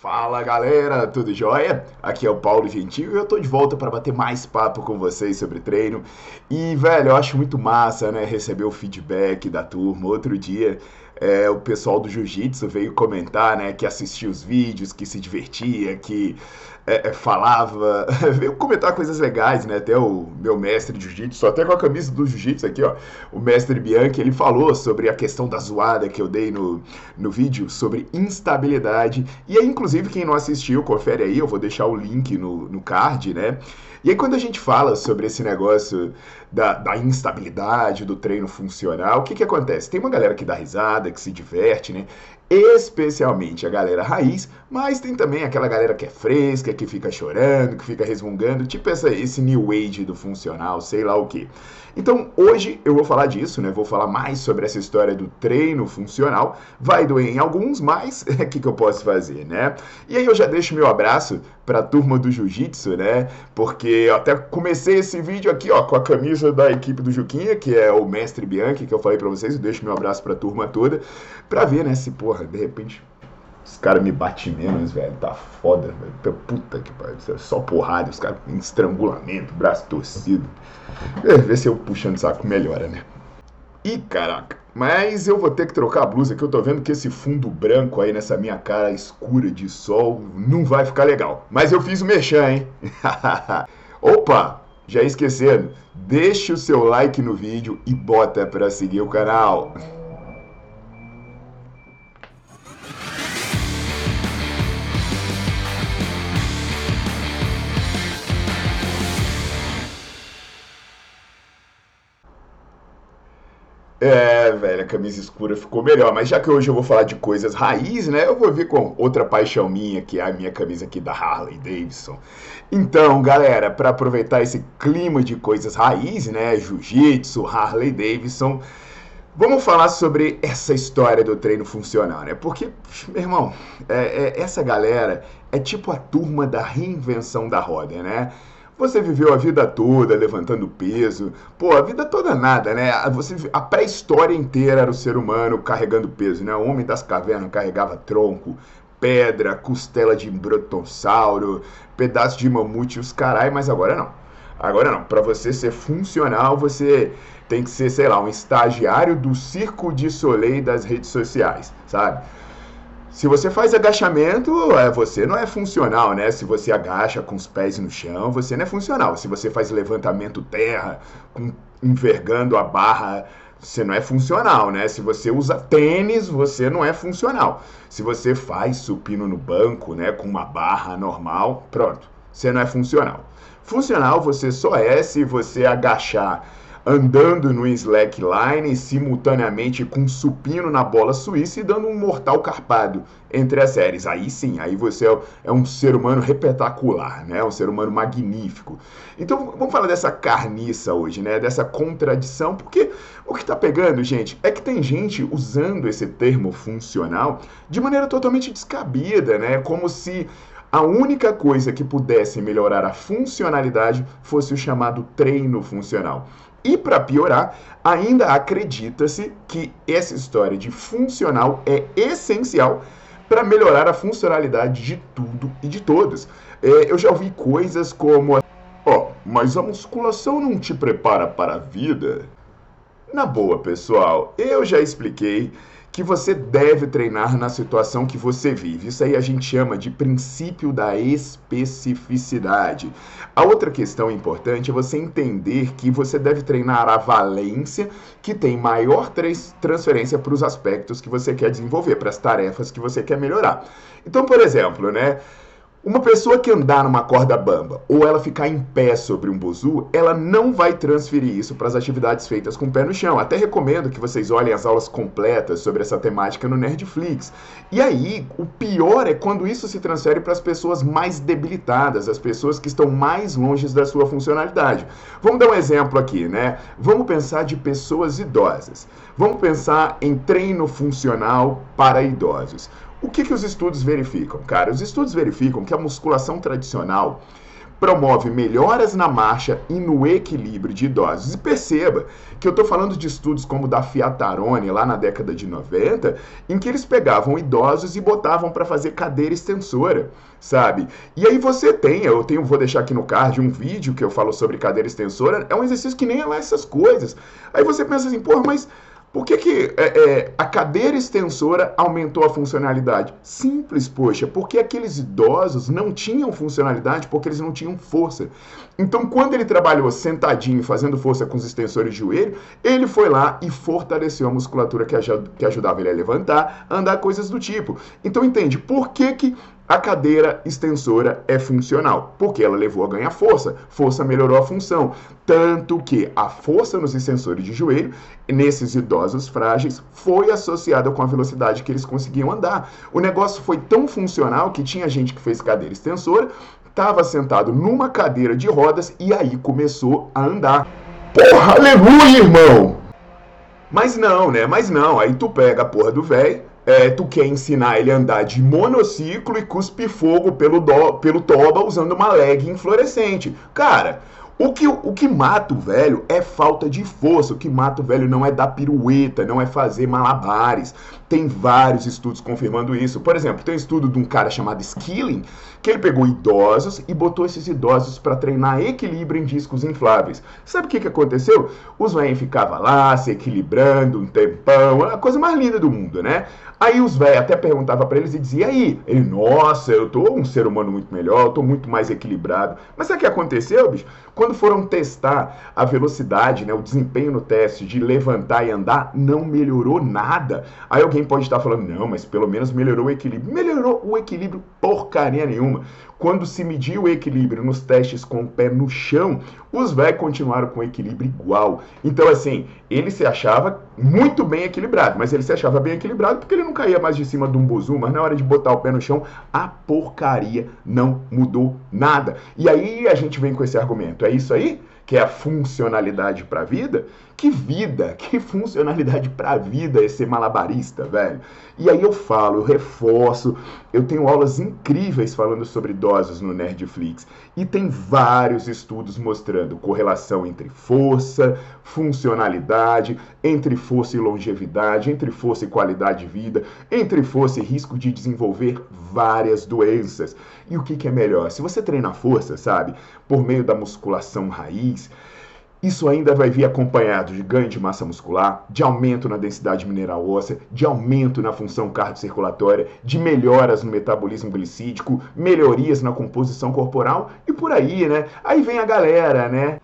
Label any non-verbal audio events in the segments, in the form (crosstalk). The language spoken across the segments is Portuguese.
Fala galera, tudo jóia? Aqui é o Paulo Gentil e eu tô de volta para bater mais papo com vocês sobre treino. E velho, eu acho muito massa, né, receber o feedback da turma. Outro dia é, o pessoal do jiu-jitsu veio comentar, né, que assistia os vídeos, que se divertia, que é, é, falava, (laughs) veio comentar coisas legais, né? Até o meu mestre de jiu-jitsu, até com a camisa do jiu-jitsu aqui, ó, o mestre Bianchi, ele falou sobre a questão da zoada que eu dei no, no vídeo, sobre instabilidade. E aí, inclusive, quem não assistiu, confere aí, eu vou deixar o link no, no card, né? E aí, quando a gente fala sobre esse negócio da, da instabilidade do treino funcional, o que, que acontece? Tem uma galera que dá risada, que se diverte, né? Especialmente a galera raiz, mas tem também aquela galera que é fresca, que fica chorando, que fica resmungando, tipo essa, esse new age do funcional, sei lá o que. Então hoje eu vou falar disso, né? Vou falar mais sobre essa história do treino funcional. Vai doer em alguns, mas (laughs) o que, que eu posso fazer, né? E aí eu já deixo meu abraço para a turma do Jiu-Jitsu, né? Porque eu até comecei esse vídeo aqui, ó, com a camisa da equipe do Juquinha, que é o mestre Bianchi, que eu falei para vocês. Eu deixo meu abraço para a turma toda, para ver, né? Se porra, de repente os caras me batem menos, velho. Tá foda, velho. Puta que pariu. É só porrada, os caras em estrangulamento, braço torcido. É, vê se eu puxando saco melhora, né? Ih, caraca. Mas eu vou ter que trocar a blusa, que eu tô vendo que esse fundo branco aí nessa minha cara escura de sol não vai ficar legal. Mas eu fiz o mexer, hein? (laughs) Opa! Já esquecendo, deixa o seu like no vídeo e bota pra seguir o canal. É, velho, a camisa escura ficou melhor. Mas já que hoje eu vou falar de coisas raiz, né? Eu vou vir com outra paixão minha, que é a minha camisa aqui da Harley Davidson. Então, galera, para aproveitar esse clima de coisas raiz, né? Jiu-jitsu, Harley Davidson. Vamos falar sobre essa história do treino funcional, né? Porque, meu irmão, é, é, essa galera é tipo a turma da reinvenção da roda, né? Você viveu a vida toda levantando peso. Pô, a vida toda nada, né? Você, a pré-história inteira era o ser humano carregando peso, né? O homem das cavernas carregava tronco, pedra, costela de brotossauro, pedaço de mamute, os carai, mas agora não. Agora não. Para você ser funcional, você tem que ser, sei lá, um estagiário do Circo de Soleil das redes sociais, sabe? Se você faz agachamento, é, você não é funcional, né? Se você agacha com os pés no chão, você não é funcional. Se você faz levantamento terra, com, envergando a barra, você não é funcional, né? Se você usa tênis, você não é funcional. Se você faz supino no banco, né, com uma barra normal, pronto, você não é funcional. Funcional você só é se você agachar andando no slackline simultaneamente com supino na bola suíça e dando um mortal carpado entre as séries. Aí sim, aí você é, é um ser humano repetacular, né? Um ser humano magnífico. Então vamos falar dessa carniça hoje, né? Dessa contradição, porque o que está pegando, gente, é que tem gente usando esse termo funcional de maneira totalmente descabida, né? Como se a única coisa que pudesse melhorar a funcionalidade fosse o chamado treino funcional. E para piorar, ainda acredita-se que essa história de funcional é essencial para melhorar a funcionalidade de tudo e de todos. É, eu já ouvi coisas como: Ó, oh, mas a musculação não te prepara para a vida? Na boa, pessoal, eu já expliquei que você deve treinar na situação que você vive. Isso aí a gente chama de princípio da especificidade. A outra questão importante é você entender que você deve treinar a valência que tem maior transferência para os aspectos que você quer desenvolver, para as tarefas que você quer melhorar. Então, por exemplo, né? Uma pessoa que andar numa corda bamba ou ela ficar em pé sobre um buzu, ela não vai transferir isso para as atividades feitas com o pé no chão. Até recomendo que vocês olhem as aulas completas sobre essa temática no Nerdflix. E aí, o pior é quando isso se transfere para as pessoas mais debilitadas, as pessoas que estão mais longe da sua funcionalidade. Vamos dar um exemplo aqui, né? Vamos pensar de pessoas idosas. Vamos pensar em treino funcional para idosos. O que, que os estudos verificam? Cara, os estudos verificam que a musculação tradicional promove melhoras na marcha e no equilíbrio de idosos. E perceba que eu estou falando de estudos como da Fiatarone, lá na década de 90, em que eles pegavam idosos e botavam para fazer cadeira extensora, sabe? E aí você tem, eu tenho, vou deixar aqui no card um vídeo que eu falo sobre cadeira extensora, é um exercício que nem é lá essas coisas. Aí você pensa assim, pô, mas por que, que é, é, a cadeira extensora aumentou a funcionalidade? Simples, poxa, porque aqueles idosos não tinham funcionalidade porque eles não tinham força. Então, quando ele trabalhou sentadinho, fazendo força com os extensores de joelho, ele foi lá e fortaleceu a musculatura que, que ajudava ele a levantar, andar, coisas do tipo. Então, entende, por que, que a cadeira extensora é funcional, porque ela levou a ganhar força. Força melhorou a função. Tanto que a força nos extensores de joelho, nesses idosos frágeis, foi associada com a velocidade que eles conseguiam andar. O negócio foi tão funcional que tinha gente que fez cadeira extensora, estava sentado numa cadeira de rodas e aí começou a andar. Porra, aleluia, irmão! Mas não, né? Mas não. Aí tu pega a porra do velho é, tu quer ensinar ele a andar de monociclo e cuspe fogo pelo, do, pelo toba usando uma leg fluorescente. Cara, o que, o que mata o velho é falta de força. O que mata o velho não é dar pirueta, não é fazer malabares. Tem vários estudos confirmando isso. Por exemplo, tem um estudo de um cara chamado Skilling, que ele pegou idosos e botou esses idosos para treinar equilíbrio em discos infláveis. Sabe o que, que aconteceu? Os velhos ficavam lá se equilibrando um tempão, a coisa mais linda do mundo, né? Aí os velhos até perguntava para eles e dizia aí, ele, nossa, eu tô um ser humano muito melhor, eu tô muito mais equilibrado. Mas sabe o que aconteceu, bicho? Quando foram testar a velocidade, né, o desempenho no teste de levantar e andar, não melhorou nada. Aí alguém pode estar falando, não, mas pelo menos melhorou o equilíbrio. Melhorou o equilíbrio porcaria nenhuma. Quando se mediu o equilíbrio nos testes com o pé no chão, os velhos continuaram com o equilíbrio igual. Então, assim, ele se achava muito bem equilibrado, mas ele se achava bem equilibrado porque ele não caía mais de cima de um buzu, mas na hora de botar o pé no chão, a porcaria não mudou nada. E aí a gente vem com esse argumento: é isso aí? Que é a funcionalidade para a vida, que vida, (laughs) que funcionalidade para a vida é ser malabarista, velho. E aí eu falo, eu reforço, eu tenho aulas incríveis falando sobre idosos no Nerdflix e tem vários estudos mostrando correlação entre força, funcionalidade, entre força e longevidade, entre força e qualidade de vida, entre força e risco de desenvolver várias doenças. E o que, que é melhor? Se você treina força, sabe, por meio da musculação raiz, isso ainda vai vir acompanhado de ganho de massa muscular, de aumento na densidade mineral óssea, de aumento na função cardiocirculatória, de melhoras no metabolismo glicídico, melhorias na composição corporal e por aí, né? Aí vem a galera, né?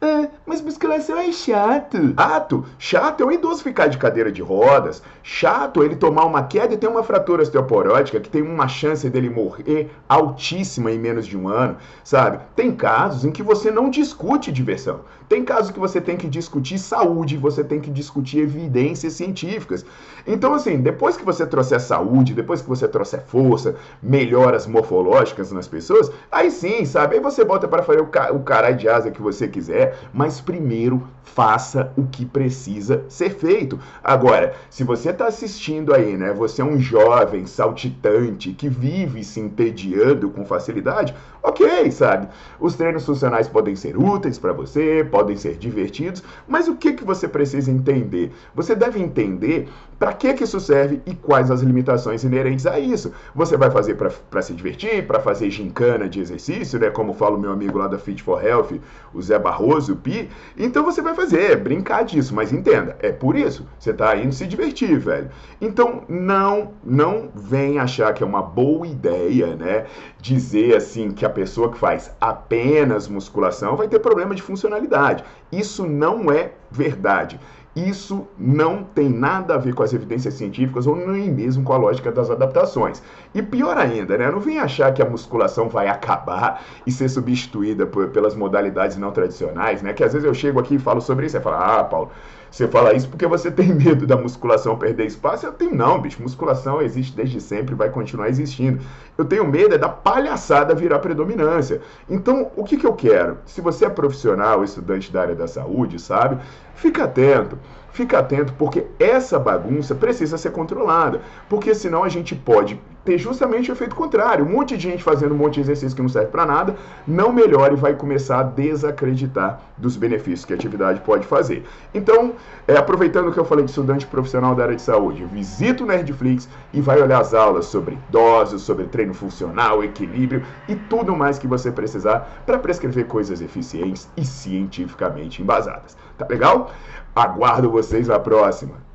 Ah, mas musculação é chato. Chato? Chato é o idoso ficar de cadeira de rodas. Chato é ele tomar uma queda e ter uma fratura osteoporótica que tem uma chance dele morrer altíssima em menos de um ano, sabe? Tem casos em que você não discute diversão. Tem casos que você tem que discutir saúde, você tem que discutir evidências científicas. Então, assim, depois que você trouxer saúde, depois que você trouxer força, melhoras morfológicas nas pessoas, aí sim, sabe? Aí você bota para fazer o, ca o caralho de asa que você quiser, mas primeiro faça o que precisa ser feito. Agora, se você está assistindo aí, né? Você é um jovem saltitante que vive se entediando com facilidade, ok, sabe? Os treinos funcionais podem ser úteis para você, podem ser divertidos, mas o que, que você precisa entender? Você deve entender para que, que isso serve e quais as limitações inerentes a isso. Você vai fazer para se divertir, para fazer gincana de exercício, né? Como fala o meu amigo lá da Fit for Health, o Zé Barroso famoso pi, então você vai fazer, brincar disso, mas entenda, é por isso, você está indo se divertir, velho. Então não, não vem achar que é uma boa ideia, né, dizer assim que a pessoa que faz apenas musculação vai ter problema de funcionalidade. Isso não é verdade. Isso não tem nada a ver com as evidências científicas ou nem mesmo com a lógica das adaptações. E pior ainda, né? Não vem achar que a musculação vai acabar e ser substituída por, pelas modalidades não tradicionais, né? Que às vezes eu chego aqui e falo sobre isso e falo, ah, Paulo, você fala isso porque você tem medo da musculação perder espaço. Eu tenho não, bicho. Musculação existe desde sempre, vai continuar existindo. Eu tenho medo é da palhaçada virar predominância. Então, o que, que eu quero? Se você é profissional, estudante da área da saúde, sabe? Fica atento. Fica atento porque essa bagunça precisa ser controlada, porque senão a gente pode ter justamente o efeito contrário. Um monte de gente fazendo um monte de exercício que não serve para nada, não melhora e vai começar a desacreditar dos benefícios que a atividade pode fazer. Então, é, aproveitando que eu falei de estudante profissional da área de saúde, visita o Nerdflix e vai olhar as aulas sobre doses, sobre treino funcional, equilíbrio e tudo mais que você precisar para prescrever coisas eficientes e cientificamente embasadas. Tá legal? Aguardo vocês na próxima.